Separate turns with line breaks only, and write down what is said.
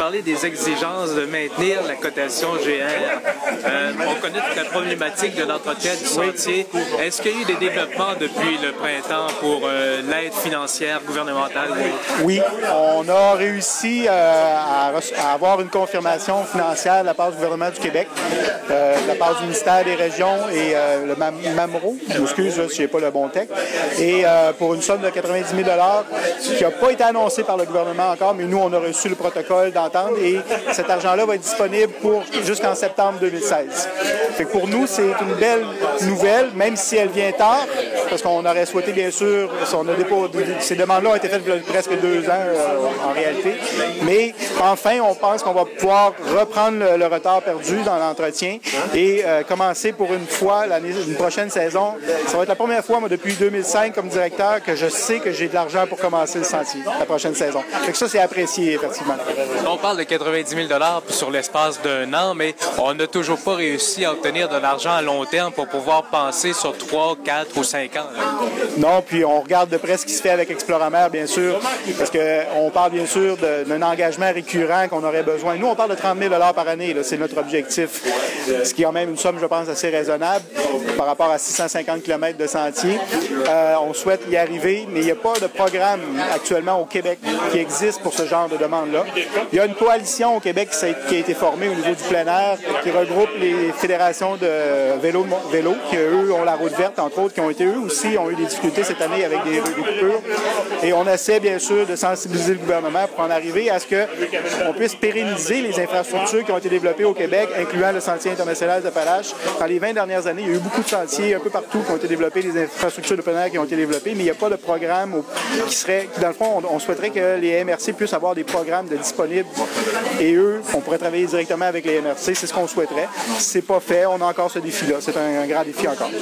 parler des exigences de maintenir la cotation GR. Euh, on connaît toute la problématique de l'entretien du sentier. Est-ce qu'il y a eu des développements depuis le printemps pour euh, l'aide financière gouvernementale?
Oui, on a réussi euh, à, à, avoir une confirmation financière de la part du gouvernement du Québec, de la part du ministère des Régions et le MAMRO, je m'excuse si je n'ai pas le bon texte, et pour une somme de 90 000 qui n'a pas été annoncée par le gouvernement encore, mais nous, on a reçu le protocole et cet argent-là va être disponible pour jusqu'en septembre 2016. Fait pour nous, c'est une belle nouvelle, même si elle vient tard, parce qu'on aurait souhaité, bien sûr, ces demandes-là ont été faites presque deux ans euh, en réalité. Mais enfin, on pense qu'on va pouvoir reprendre le, retard perdu dans l'entretien et euh, commencer pour une fois l'année, une prochaine saison. Ça va être la première fois, moi, depuis 2005 comme directeur, que je sais que j'ai de l'argent pour commencer le sentier la prochaine saison. Fait que ça, c'est apprécié, effectivement.
On parle de 90 000 sur l'espace d'un an, mais on n'a toujours pas réussi à obtenir de l'argent à long terme pour pouvoir penser sur 3, 4 ou 5 ans.
Non, puis on regarde de près ce qui se fait avec Exploramer, bien sûr, parce qu'on parle bien sûr d'un engagement récurrent qu'on aurait besoin. Nous, on parle de 30 000 par année, c'est notre objectif, ce qui est quand même une somme, je pense, assez raisonnable par rapport à 650 km de sentier. Euh, on souhaite y arriver, mais il n'y a pas de programme actuellement au Québec qui existe pour ce genre de demande-là. Il y a une coalition au Québec qui a été formée au niveau du plein air qui regroupe les fédérations de vélo, vélo qui eux ont la route verte, entre autres, qui ont été eux ont eu des difficultés cette année avec des, des coupures. Et on essaie bien sûr de sensibiliser le gouvernement pour en arriver à ce qu'on puisse pérenniser les infrastructures qui ont été développées au Québec, incluant le sentier international de Palache. Dans les 20 dernières années, il y a eu beaucoup de sentiers un peu partout qui ont été développés, des infrastructures de plein air qui ont été développées, mais il n'y a pas de programme qui serait, dans le fond, on, souhaiterait que les MRC puissent avoir des programmes de disponibles et eux, on pourrait travailler directement avec les MRC, c'est ce qu'on souhaiterait. C'est pas fait, on a encore ce défi-là, c'est un grand défi encore.